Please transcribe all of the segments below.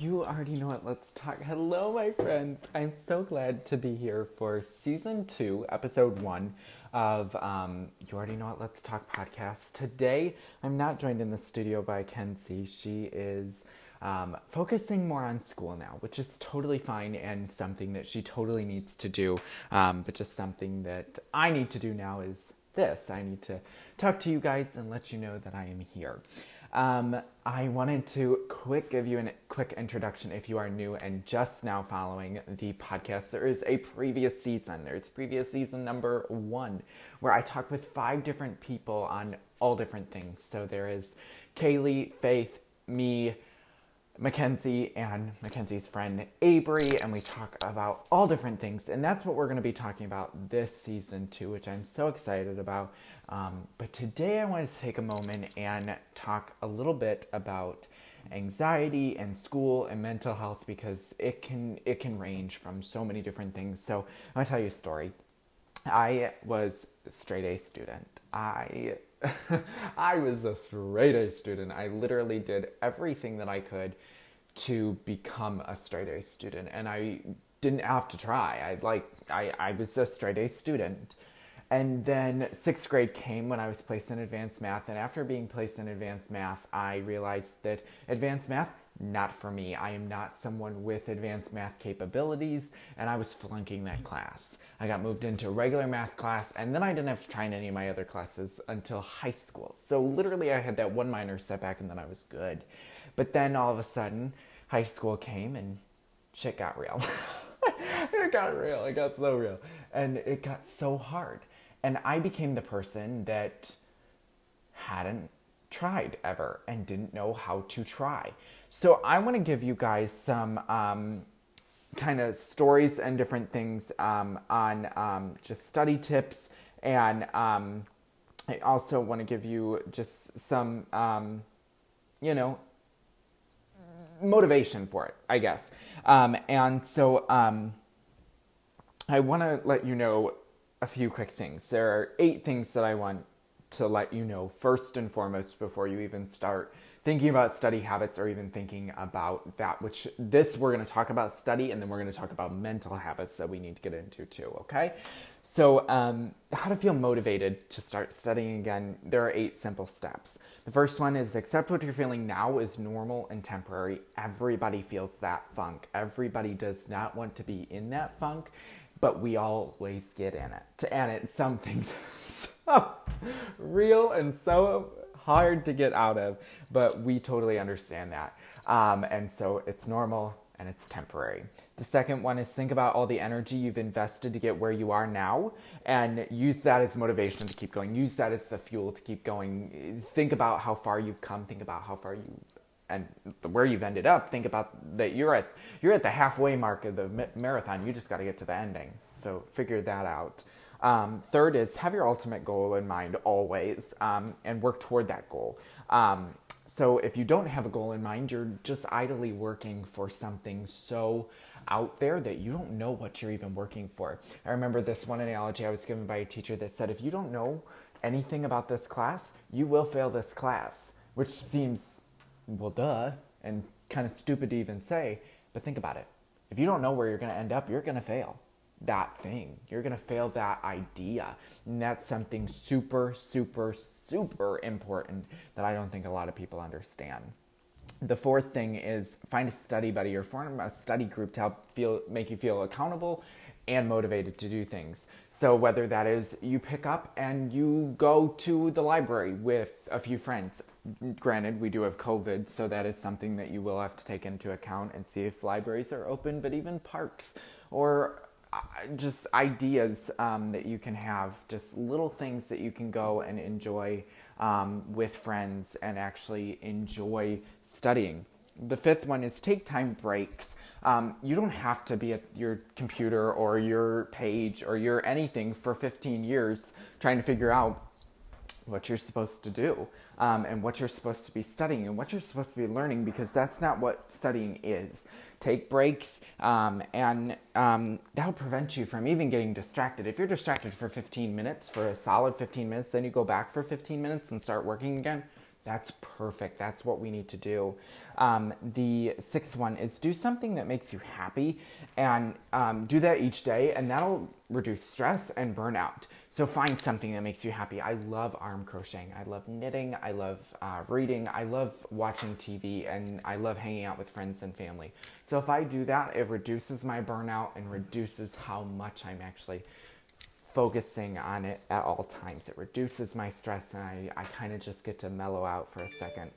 You already know it. Let's talk. Hello, my friends. I'm so glad to be here for season two, episode one of um, You Already Know It. Let's Talk podcast. Today, I'm not joined in the studio by Kenzie. She is um, focusing more on school now, which is totally fine and something that she totally needs to do. Um, but just something that I need to do now is this I need to talk to you guys and let you know that I am here. Um, I wanted to quick give you a quick introduction if you are new and just now following the podcast. There is a previous season. There's previous season number one where I talk with five different people on all different things. So there is Kaylee, Faith, me, Mackenzie and Mackenzie's friend Avery, and we talk about all different things. And that's what we're going to be talking about this season too, which I'm so excited about. Um, but today I wanted to take a moment and talk a little bit about anxiety and school and mental health because it can it can range from so many different things. So I'm to tell you a story. I was a straight A student. I I was a straight A student. I literally did everything that I could to become a straight A student, and I didn't have to try. I like I, I was a straight A student. And then sixth grade came when I was placed in advanced math. And after being placed in advanced math, I realized that advanced math, not for me. I am not someone with advanced math capabilities, and I was flunking that class. I got moved into regular math class, and then I didn't have to try in any of my other classes until high school. So literally, I had that one minor setback, and then I was good. But then all of a sudden, high school came, and shit got real. it got real. It got so real. And it got so hard. And I became the person that hadn't tried ever and didn't know how to try. So I want to give you guys some um, kind of stories and different things um, on um, just study tips. And um, I also want to give you just some, um, you know, motivation for it, I guess. Um, and so I want to let you know a few quick things. There are eight things that I want to let you know first and foremost before you even start thinking about study habits or even thinking about that, which this we're going to talk about study and then we're going to talk about mental habits that we need to get into too, okay? So, um, how to feel motivated to start studying again. There are eight simple steps. The first one is accept what you're feeling now is normal and temporary. Everybody feels that funk. Everybody does not want to be in that funk, but we always get in it. And it's something so real and so hard to get out of, but we totally understand that. Um, and so it's normal and it's temporary. The second one is think about all the energy you've invested to get where you are now and use that as motivation to keep going. Use that as the fuel to keep going. Think about how far you've come. Think about how far you and where you've ended up. Think about that you're at you're at the halfway mark of the marathon. You just got to get to the ending. So figure that out. Um, third is have your ultimate goal in mind always um, and work toward that goal. Um, so if you don't have a goal in mind, you're just idly working for something so out there that you don't know what you're even working for. I remember this one analogy I was given by a teacher that said, if you don't know anything about this class, you will fail this class, which seems, well, duh, and kind of stupid to even say, but think about it. If you don't know where you're going to end up, you're going to fail that thing. You're going to fail that idea. And that's something super, super, super important that I don't think a lot of people understand. The fourth thing is find a study buddy or form a study group to help feel make you feel accountable and motivated to do things. So whether that is you pick up and you go to the library with a few friends. Granted, we do have COVID, so that is something that you will have to take into account and see if libraries are open, but even parks or just ideas um, that you can have, just little things that you can go and enjoy um, with friends and actually enjoy studying. The fifth one is take time breaks. Um, you don't have to be at your computer or your page or your anything for 15 years trying to figure out what you're supposed to do um, and what you're supposed to be studying and what you're supposed to be learning because that's not what studying is take breaks, um, and um, that'll prevent you from even getting distracted. If you're distracted for 15 minutes, for a solid 15 minutes, then you go back for 15 minutes and start working again, That's perfect. That's what we need to do. Um, the sixth one is do something that makes you happy and um, do that each day, and that'll reduce stress and burnout. So find something that makes you happy. I love arm crocheting. I love knitting. I love uh, reading. I love watching TV, and I love hanging out with friends and family. So if I do that, it reduces my burnout and reduces how much I'm actually focusing on it at all times. It reduces my stress, and I, I kind of just get to mellow out for a second.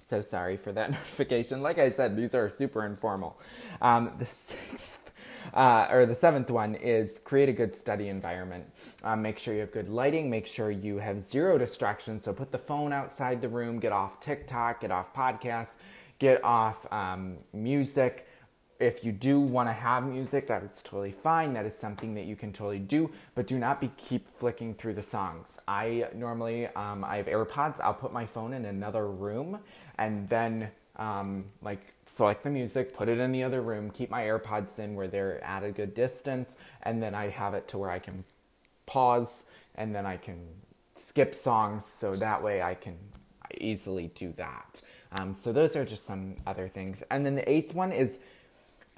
So sorry for that notification. Like I said, these are super informal. Um, the sixth uh, or the seventh one is create a good study environment. Um, make sure you have good lighting. Make sure you have zero distractions. So put the phone outside the room. Get off TikTok. Get off podcasts. Get off um, music. If you do want to have music, that is totally fine. That is something that you can totally do, but do not be keep flicking through the songs. I normally um, I have AirPods. I'll put my phone in another room and then um, like select the music, put it in the other room, keep my AirPods in where they're at a good distance, and then I have it to where I can pause and then I can skip songs so that way I can easily do that. Um, so those are just some other things. And then the eighth one is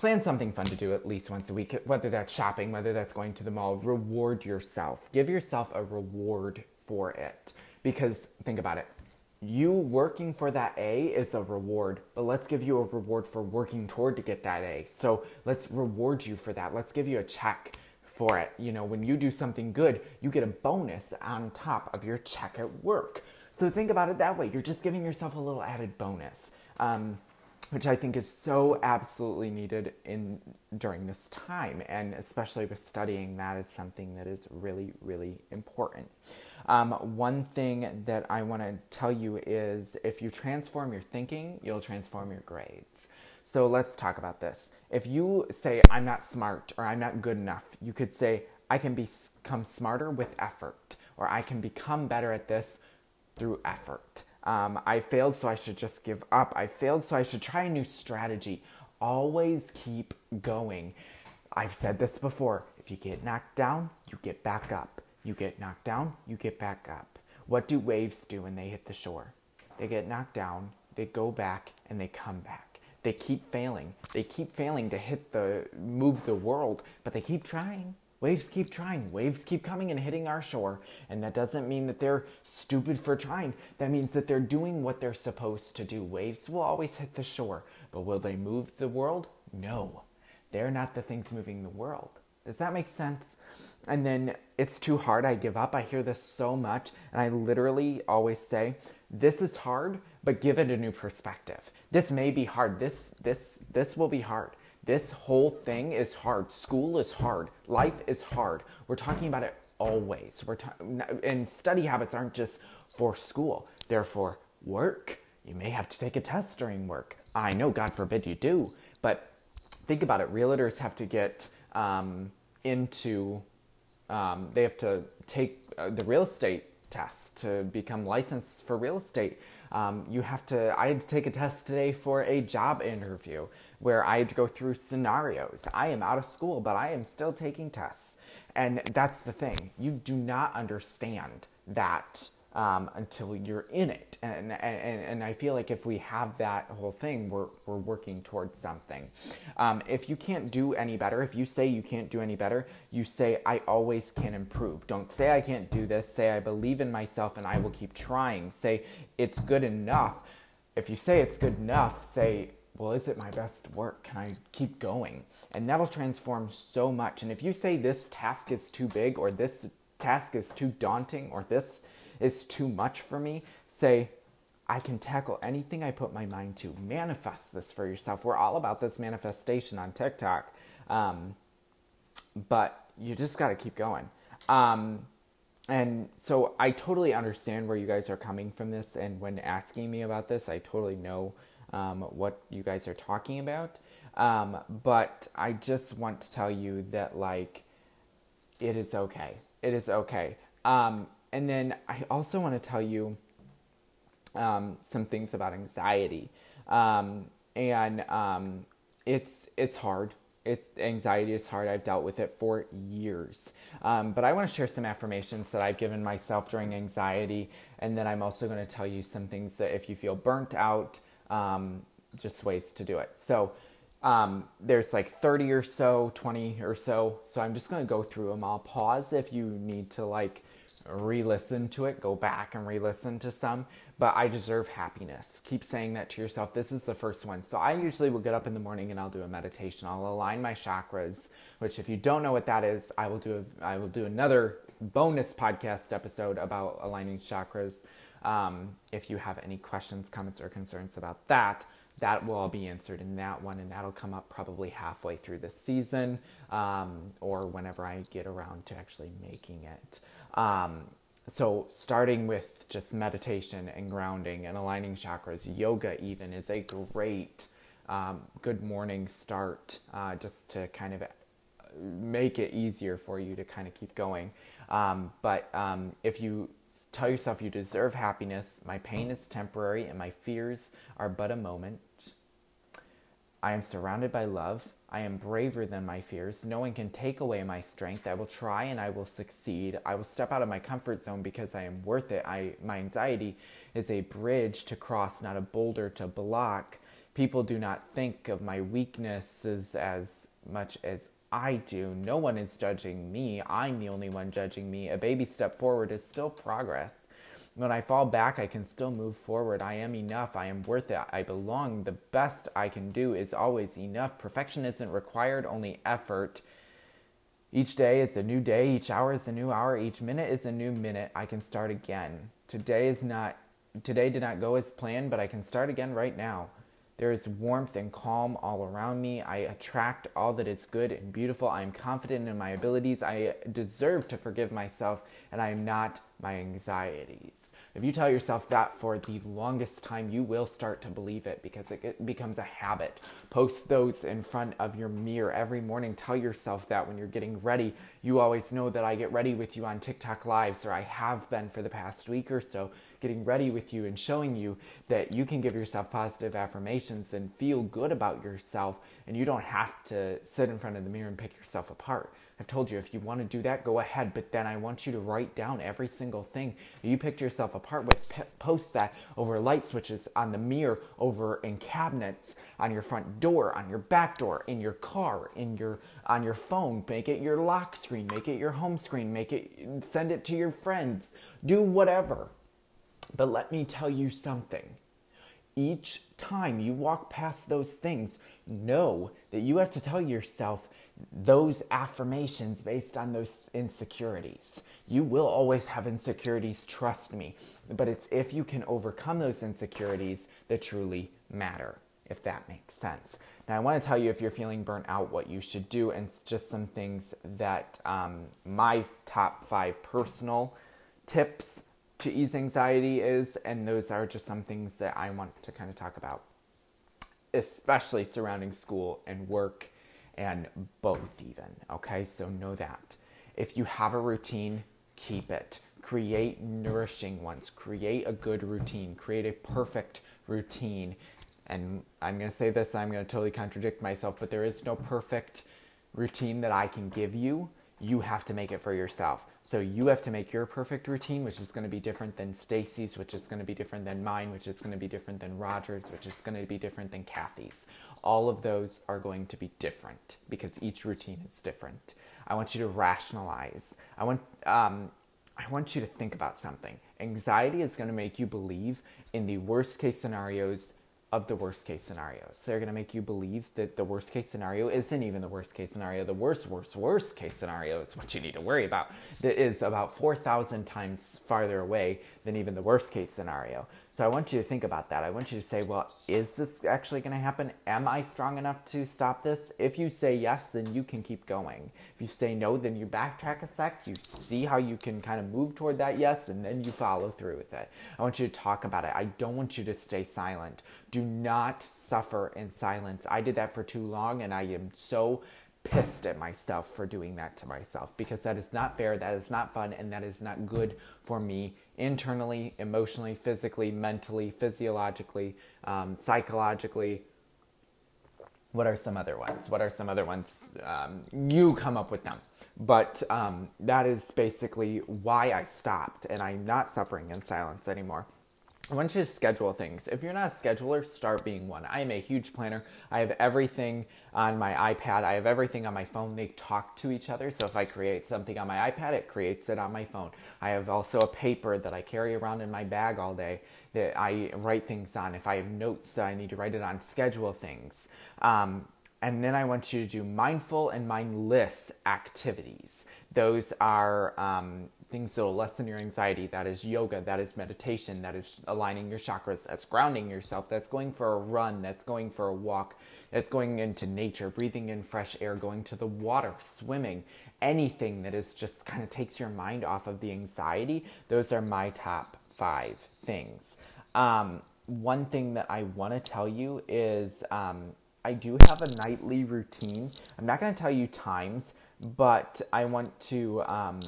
plan something fun to do at least once a week, whether that's shopping, whether that's going to the mall. Reward yourself. Give yourself a reward for it. Because think about it you working for that A is a reward, but let's give you a reward for working toward to get that A. So let's reward you for that. Let's give you a check for it. You know, when you do something good, you get a bonus on top of your check at work. So think about it that way. You're just giving yourself a little added bonus, um, which I think is so absolutely needed in during this time, and especially with studying, that is something that is really, really important. Um, one thing that I want to tell you is if you transform your thinking, you'll transform your grades. So let's talk about this. If you say, I'm not smart or I'm not good enough, you could say, I can become smarter with effort, or I can become better at this through effort. Um, I failed, so I should just give up. I failed, so I should try a new strategy. Always keep going. I've said this before if you get knocked down, you get back up. You get knocked down, you get back up. What do waves do when they hit the shore? They get knocked down, they go back, and they come back. They keep failing. They keep failing to hit the move the world, but they keep trying. Waves keep trying. Waves keep coming and hitting our shore. And that doesn't mean that they're stupid for trying. That means that they're doing what they're supposed to do. Waves will always hit the shore, but will they move the world? No. They're not the things moving the world. Does that make sense? And then it's too hard, I give up. I hear this so much, and I literally always say, this is hard, but give it a new perspective. This may be hard. This this this will be hard. This whole thing is hard. School is hard. Life is hard. We're talking about it always. We're ta- and study habits aren't just for school. They're for work. You may have to take a test during work. I know, God forbid you do, but think about it. Realtors have to get um, into, um, they have to take uh, the real estate test to become licensed for real estate. Um, you have to, I had to take a test today for a job interview where I had to go through scenarios. I am out of school, but I am still taking tests. And that's the thing. You do not understand that um, until you're in it. And, and, and I feel like if we have that whole thing, we're, we're working towards something. Um, if you can't do any better, if you say you can't do any better, you say, I always can improve. Don't say I can't do this. Say, I believe in myself and I will keep trying. Say, it's good enough. If you say it's good enough, say, well, is it my best work? Can I keep going? And that'll transform so much. And if you say this task is too big or this task is too daunting or this is too much for me, say, I can tackle anything I put my mind to. Manifest this for yourself. We're all about this manifestation on TikTok. Um, but you just got to keep going. Um, and so I totally understand where you guys are coming from this. And when asking me about this, I totally know um, what you guys are talking about. Um, but I just want to tell you that, like, it is okay. It is okay. Um, and then I also want to tell you um, some things about anxiety. Um, and um, it's it's hard. It's anxiety is hard. I've dealt with it for years. Um, but I want to share some affirmations that I've given myself during anxiety, and then I'm also going to tell you some things that if you feel burnt out, um, just ways to do it. So um, there's like 30 or so, 20 or so. So I'm just going to go through them. I'll pause if you need to like re-listen to it, go back and re-listen to some. But I deserve happiness. Keep saying that to yourself. This is the first one. So I usually will get up in the morning and I'll do a meditation. I'll align my chakras, which if you don't know what that is, I will do a, I will do another bonus podcast episode about aligning chakras. Um, if you have any questions, comments, or concerns about that, that will all be answered in that one, and that'll come up probably halfway through the season um, or whenever I get around to actually making it. Um, so, starting with just meditation and grounding and aligning chakras, yoga even is a great um, good morning start uh, just to kind of make it easier for you to kind of keep going. Um, but um, if you tell yourself you deserve happiness, my pain is temporary, and my fears are but a moment. I am surrounded by love. I am braver than my fears. No one can take away my strength. I will try and I will succeed. I will step out of my comfort zone because I am worth it. I my anxiety is a bridge to cross, not a boulder to block. People do not think of my weaknesses as much as I do. No one is judging me. I'm the only one judging me. A baby step forward is still progress. When I fall back, I can still move forward. I am enough. I am worth it. I belong. The best I can do is always enough. Perfection isn't required, only effort. Each day is a new day. Each hour is a new hour. Each minute is a new minute. I can start again. Today is not today did not go as planned, but I can start again right now. There is warmth and calm all around me. I attract all that is good and beautiful. I am confident in my abilities. I deserve to forgive myself, and I am not my anxieties. If you tell yourself that for the longest time, you will start to believe it because it becomes a habit. Post those in front of your mirror every morning. Tell yourself that when you're getting ready. You always know that I get ready with you on TikTok Lives, or I have been for the past week or so, getting ready with you and showing you that you can give yourself positive affirmations and feel good about yourself, and you don't have to sit in front of the mirror and pick yourself apart. I've told you if you want to do that, go ahead. But then I want you to write down every single thing you picked yourself apart with. P- post that over light switches on the mirror, over in cabinets, on your front door, on your back door, in your car, in your on your phone. Make it your lock screen. Make it your home screen. Make it send it to your friends. Do whatever. But let me tell you something. Each time you walk past those things, know that you have to tell yourself those affirmations based on those insecurities. You will always have insecurities, trust me, but it's if you can overcome those insecurities that truly matter, if that makes sense. Now, I want to tell you if you're feeling burnt out, what you should do, and just some things that um, my top five personal tips to ease anxiety is, and those are just some things that I want to kind of talk about, especially surrounding school and work and both, even. Okay, so know that. If you have a routine, keep it. Create nourishing ones. Create a good routine. Create a perfect routine. And I'm going to say this, I'm going to totally contradict myself, but there is no perfect routine that I can give you. You have to make it for yourself. So you have to make your perfect routine, which is going to be different than Stacy's, which is going to be different than mine, which is going to be different than Roger's, which is going to be different than Kathy's all of those are going to be different because each routine is different. I want you to rationalize. I want um, I want you to think about something. Anxiety is going to make you believe in the worst case scenarios of the worst case scenarios. They're going to make you believe that the worst case scenario isn't even the worst case scenario. The worst, worst, worst case scenario is what you need to worry about. That is about 4,000 times farther away than even the worst case scenario. So I want you to think about that. I want you to say, well, is this actually going to happen? Am I strong enough to stop this? If you say yes, then you can keep going. If you say no, then you backtrack a sec, you see how you can kind of move toward that yes, and then you follow through with it. I want you to talk about it. I don't want you to stay silent. Do not suffer in silence. I did that for too long, and I am so pissed at myself for doing that to myself because that is not fair, that is not fun, and that is not good for me internally, emotionally, physically, mentally, physiologically, um, psychologically, what are some other ones? What are some other ones? Um, you come up with them. But um, that is basically why I stopped and I'm not suffering in silence anymore. I want you to schedule things. If you're not a scheduler, start being one. I am a huge planner. I have everything on my iPad. I have everything on my phone. They talk to each other. So if I create something on my iPad, it creates it on my phone. I have also a paper that I carry around in my bag all day that I write things on. If I have notes that I need to write it on, schedule things. Um, and then I want you to do mindful and mindless activities. Those are um, things that will lessen your anxiety. That is yoga, that is meditation, that is aligning your chakras, that's grounding yourself, that's going for a run, that's going for a walk, that's going into nature, breathing in fresh air, going to the water, swimming, anything that is just kind of takes your mind off of the anxiety. Those are my top five things. Um, one thing that I want to tell you is um, I do have a nightly routine. I'm not going to tell you times, but I want to. Um,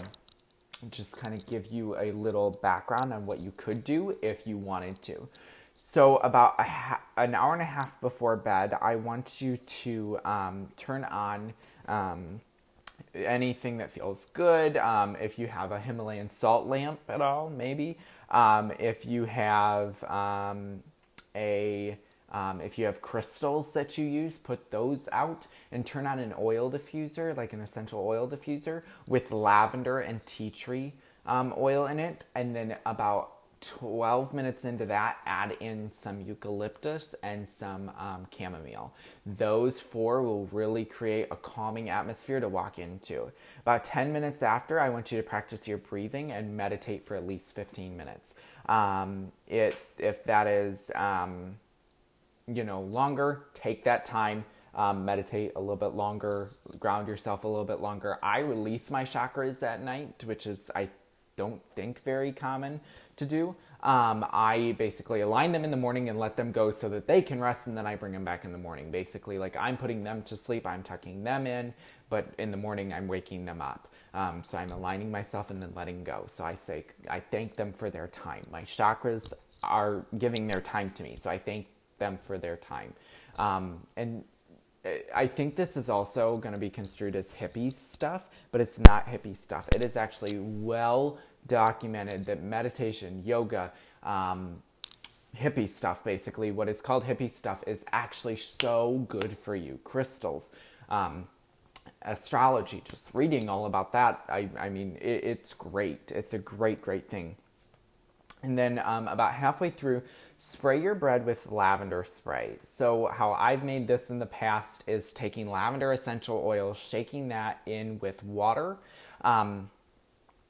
just kind of give you a little background on what you could do if you wanted to. So, about ha- an hour and a half before bed, I want you to um, turn on um, anything that feels good. Um, if you have a Himalayan salt lamp at all, maybe. Um, if you have um, a um, if you have crystals that you use, put those out and turn on an oil diffuser, like an essential oil diffuser, with lavender and tea tree um, oil in it. And then about 12 minutes into that, add in some eucalyptus and some um, chamomile. Those four will really create a calming atmosphere to walk into. About 10 minutes after, I want you to practice your breathing and meditate for at least 15 minutes. Um, it, if that is um, you know, longer, take that time, um, meditate a little bit longer, ground yourself a little bit longer. I release my chakras at night, which is, I don't think, very common to do. Um, I basically align them in the morning and let them go so that they can rest, and then I bring them back in the morning. Basically, like I'm putting them to sleep, I'm tucking them in, but in the morning I'm waking them up. Um, so I'm aligning myself and then letting go. So I say, I thank them for their time. My chakras are giving their time to me. So I thank them for their time. Um, and uh, I think this is also going to be construed as hippie stuff, but it's not hippie stuff. It is actually well documented that meditation, yoga, um, hippie stuff, basically, what is called hippie stuff, is actually so good for you. Crystals, um, astrology, just reading all about that. I, I mean, it, it's great. It's a great, great thing. And then um, about halfway through, spray your bread with lavender spray. So, how I've made this in the past is taking lavender essential oil, shaking that in with water, um,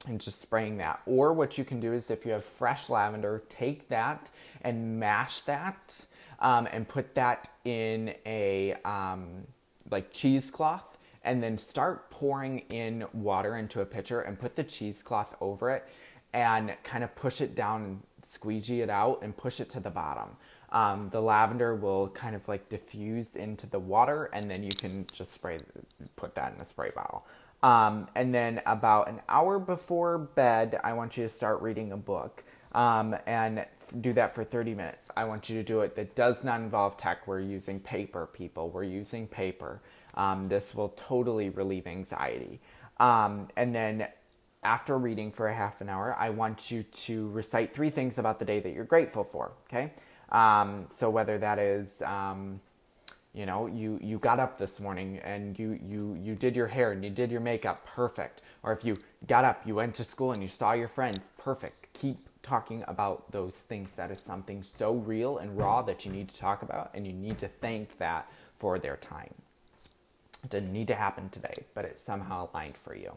and just spraying that. Or, what you can do is if you have fresh lavender, take that and mash that um, and put that in a um, like cheesecloth and then start pouring in water into a pitcher and put the cheesecloth over it and kind of push it down squeegee it out and push it to the bottom. Um, the lavender will kind of like diffuse into the water, and then you can just spray, put that in a spray bottle. Um, and then about an hour before bed, I want you to start reading a book um, and do that for 30 minutes. I want you to do it that does not involve tech. We're using paper, people. We're using paper. Um, this will totally relieve anxiety. Um, and then after reading for a half an hour, I want you to recite three things about the day that you're grateful for. Okay, um, so whether that is, um, you know, you you got up this morning and you you you did your hair and you did your makeup, perfect. Or if you got up, you went to school and you saw your friends, perfect. Keep talking about those things. That is something so real and raw that you need to talk about, and you need to thank that for their time. It didn't need to happen today, but it somehow aligned for you.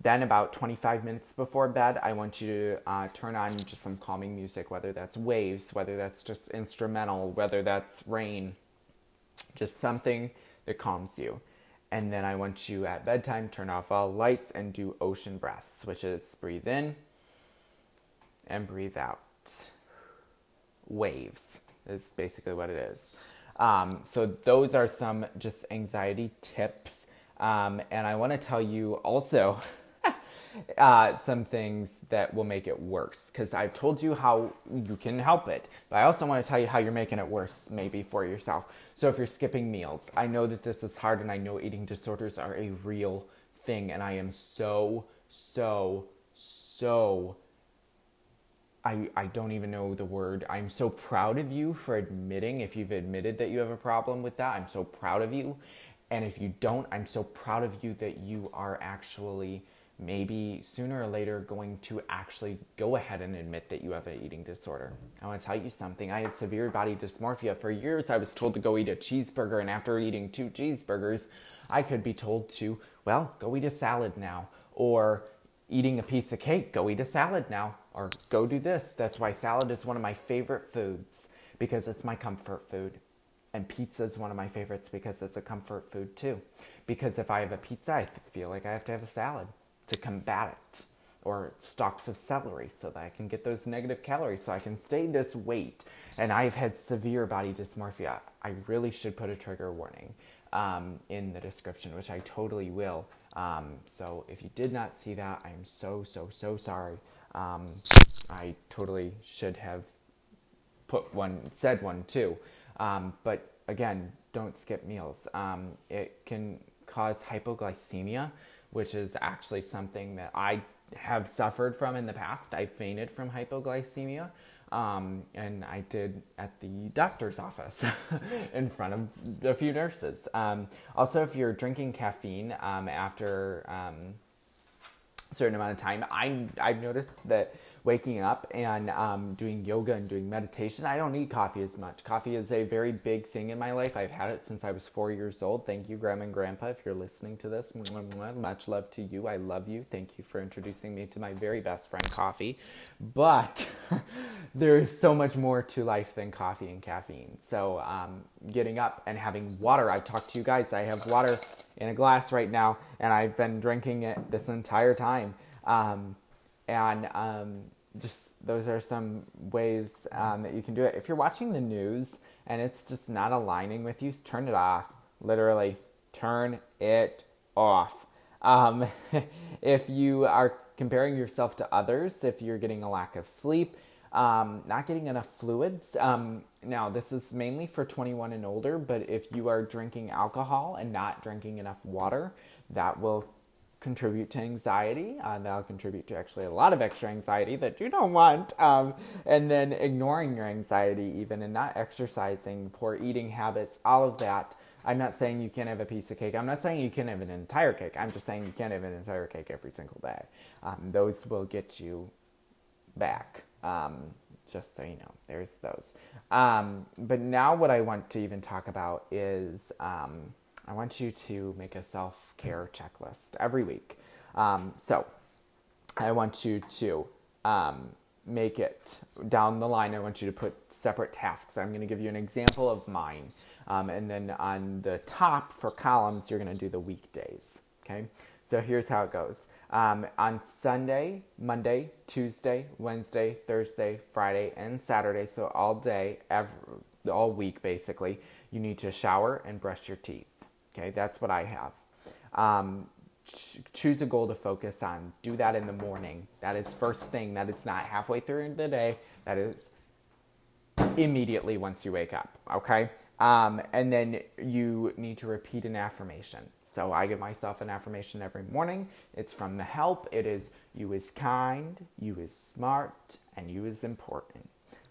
Then, about 25 minutes before bed, I want you to uh, turn on just some calming music, whether that's waves, whether that's just instrumental, whether that's rain, just something that calms you. And then I want you at bedtime turn off all lights and do ocean breaths, which is breathe in and breathe out. Waves is basically what it is. Um, so those are some just anxiety tips. Um, and I want to tell you also uh, some things that will make it worse. Because I've told you how you can help it, but I also want to tell you how you're making it worse, maybe for yourself. So if you're skipping meals, I know that this is hard, and I know eating disorders are a real thing, and I am so, so, so I, I don't even know the word. I'm so proud of you for admitting, if you've admitted that you have a problem with that, I'm so proud of you. And if you don't, I'm so proud of you that you are actually maybe sooner or later going to actually go ahead and admit that you have an eating disorder. I want to tell you something. I had severe body dysmorphia. For years, I was told to go eat a cheeseburger, and after eating two cheeseburgers, I could be told to, well, go eat a salad now. Or eating a piece of cake, go eat a salad now or go do this. That's why salad is one of my favorite foods because it's my comfort food. And pizza is one of my favorites because it's a comfort food too. Because if I have a pizza, I feel like I have to have a salad to combat it. Or stalks of celery so that I can get those negative calories so I can stay this weight. And I've had severe body dysmorphia. I really should put a trigger warning um, in the description, which I totally will. Um, so if you did not see that, I am so, so, so sorry. Um, I totally should have put one, said one too. Um, but again, don't skip meals. Um, it can cause hypoglycemia, which is actually something that I have suffered from in the past. I fainted from hypoglycemia. Um, and I did at the doctor's office in front of a few nurses. Um, also, if you're drinking caffeine um, after um, certain amount of time. I I've noticed that waking up and um, doing yoga and doing meditation, I don't need coffee as much. Coffee is a very big thing in my life. I've had it since I was four years old. Thank you, Grandma and Grandpa, if you're listening to this. Much love to you. I love you. Thank you for introducing me to my very best friend, coffee. But there is so much more to life than coffee and caffeine. So um, getting up and having water. I talked to you guys. I have water in a glass right now, and I've been drinking it this entire time. Um, and um, just those are some ways um, that you can do it. If you're watching the news and it's just not aligning with you, turn it off. Literally, turn it off. Um, if you are comparing yourself to others, if you're getting a lack of sleep, um, not getting enough fluids. Um, now, this is mainly for 21 and older, but if you are drinking alcohol and not drinking enough water, that will contribute to anxiety. Uh, that'll contribute to actually a lot of extra anxiety that you don't want. Um, and then ignoring your anxiety, even and not exercising, poor eating habits, all of that. I'm not saying you can't have a piece of cake. I'm not saying you can't have an entire cake. I'm just saying you can't have an entire cake every single day. Um, those will get you back. Um, just so you know, there's those. Um, but now, what I want to even talk about is um, I want you to make a self care checklist every week. Um, so, I want you to um, make it down the line. I want you to put separate tasks. I'm going to give you an example of mine. Um, and then on the top for columns, you're going to do the weekdays. Okay? So here's how it goes. Um, on Sunday, Monday, Tuesday, Wednesday, Thursday, Friday, and Saturday, so all day, every, all week basically, you need to shower and brush your teeth. Okay, that's what I have. Um, ch- choose a goal to focus on. Do that in the morning. That is first thing. That it's not halfway through the day. That is immediately once you wake up. Okay, um, and then you need to repeat an affirmation. So I give myself an affirmation every morning. It's from the help. It is you is kind, you is smart, and you is important.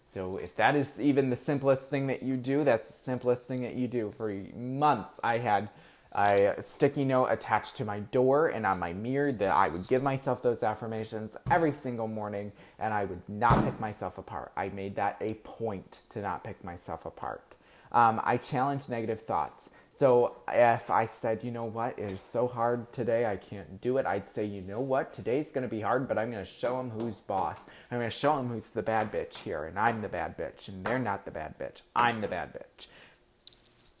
So if that is even the simplest thing that you do, that's the simplest thing that you do. For months I had a sticky note attached to my door and on my mirror that I would give myself those affirmations every single morning and I would not pick myself apart. I made that a point to not pick myself apart. Um, I challenge negative thoughts. So if I said, you know what, it is so hard today, I can't do it, I'd say, you know what, today's to be hard, but I'm to show them who's boss. I'm to show them who's the bad bitch here, and I'm the bad bitch, and they're not the bad bitch. I'm the bad bitch.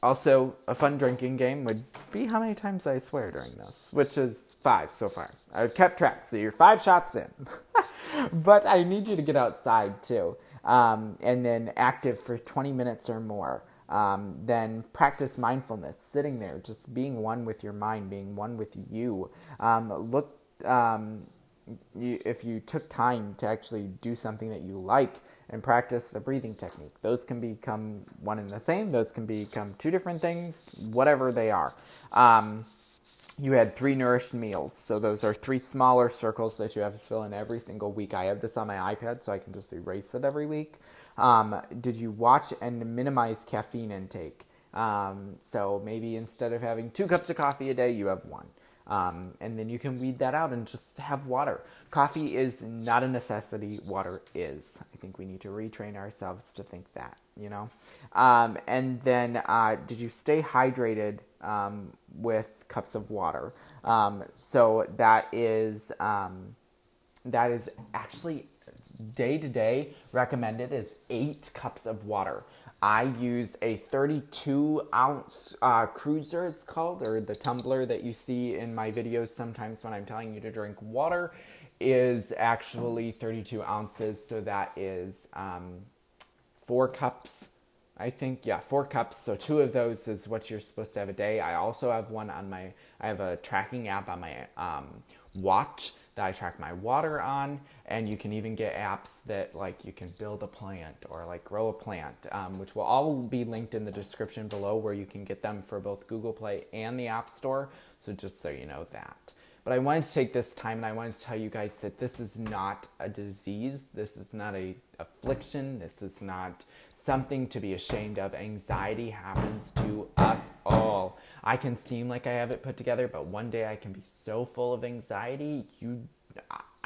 Also, a fun drinking game would be how many times I swear during this, which is five so far. I've kept track, so you're five shots in. but I need you to get outside too, um, and then active for 20 minutes or more. Um, then practice mindfulness, sitting there, just being one with your mind, being one with you. Um, look, um, you, if you took time to actually do something that you like and practice a breathing technique, those can become one and the same. Those can become two different things, whatever they are. Um, you had three nourished meals. So those are three smaller circles that you have to fill in every single week. I have this on my iPad, so I can just erase it every week. Um, did you watch and minimize caffeine intake? Um, so maybe instead of having two cups of coffee a day, you have one. Um, and then you can weed that out and just have water. Coffee is not a necessity, water is. I think we need to retrain ourselves to think that, you know? Um, and then, uh, did you stay hydrated um, with cups of water? Um, so that is, um, that is actually day to day recommended is eight cups of water. I use a 32 ounce uh, cruiser, it's called, or the tumbler that you see in my videos sometimes when I'm telling you to drink water, is actually 32 ounces. So that is um, four cups, I think. Yeah, four cups. So two of those is what you're supposed to have a day. I also have one on my, I have a tracking app on my um, watch that I track my water on, and you can even get apps that like you can build a plant or like grow a plant, um, which will all be linked in the description below, where you can get them for both Google Play and the App Store. So just so you know that. But I wanted to take this time and I wanted to tell you guys that this is not a disease. This is not a affliction. This is not something to be ashamed of. Anxiety happens to us all. I can seem like I have it put together, but one day I can be so full of anxiety, you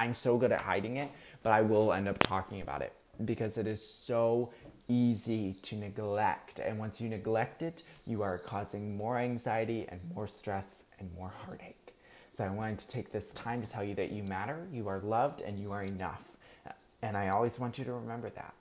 I'm so good at hiding it, but I will end up talking about it because it is so easy to neglect. And once you neglect it, you are causing more anxiety and more stress and more heartache. So I wanted to take this time to tell you that you matter, you are loved, and you are enough. And I always want you to remember that.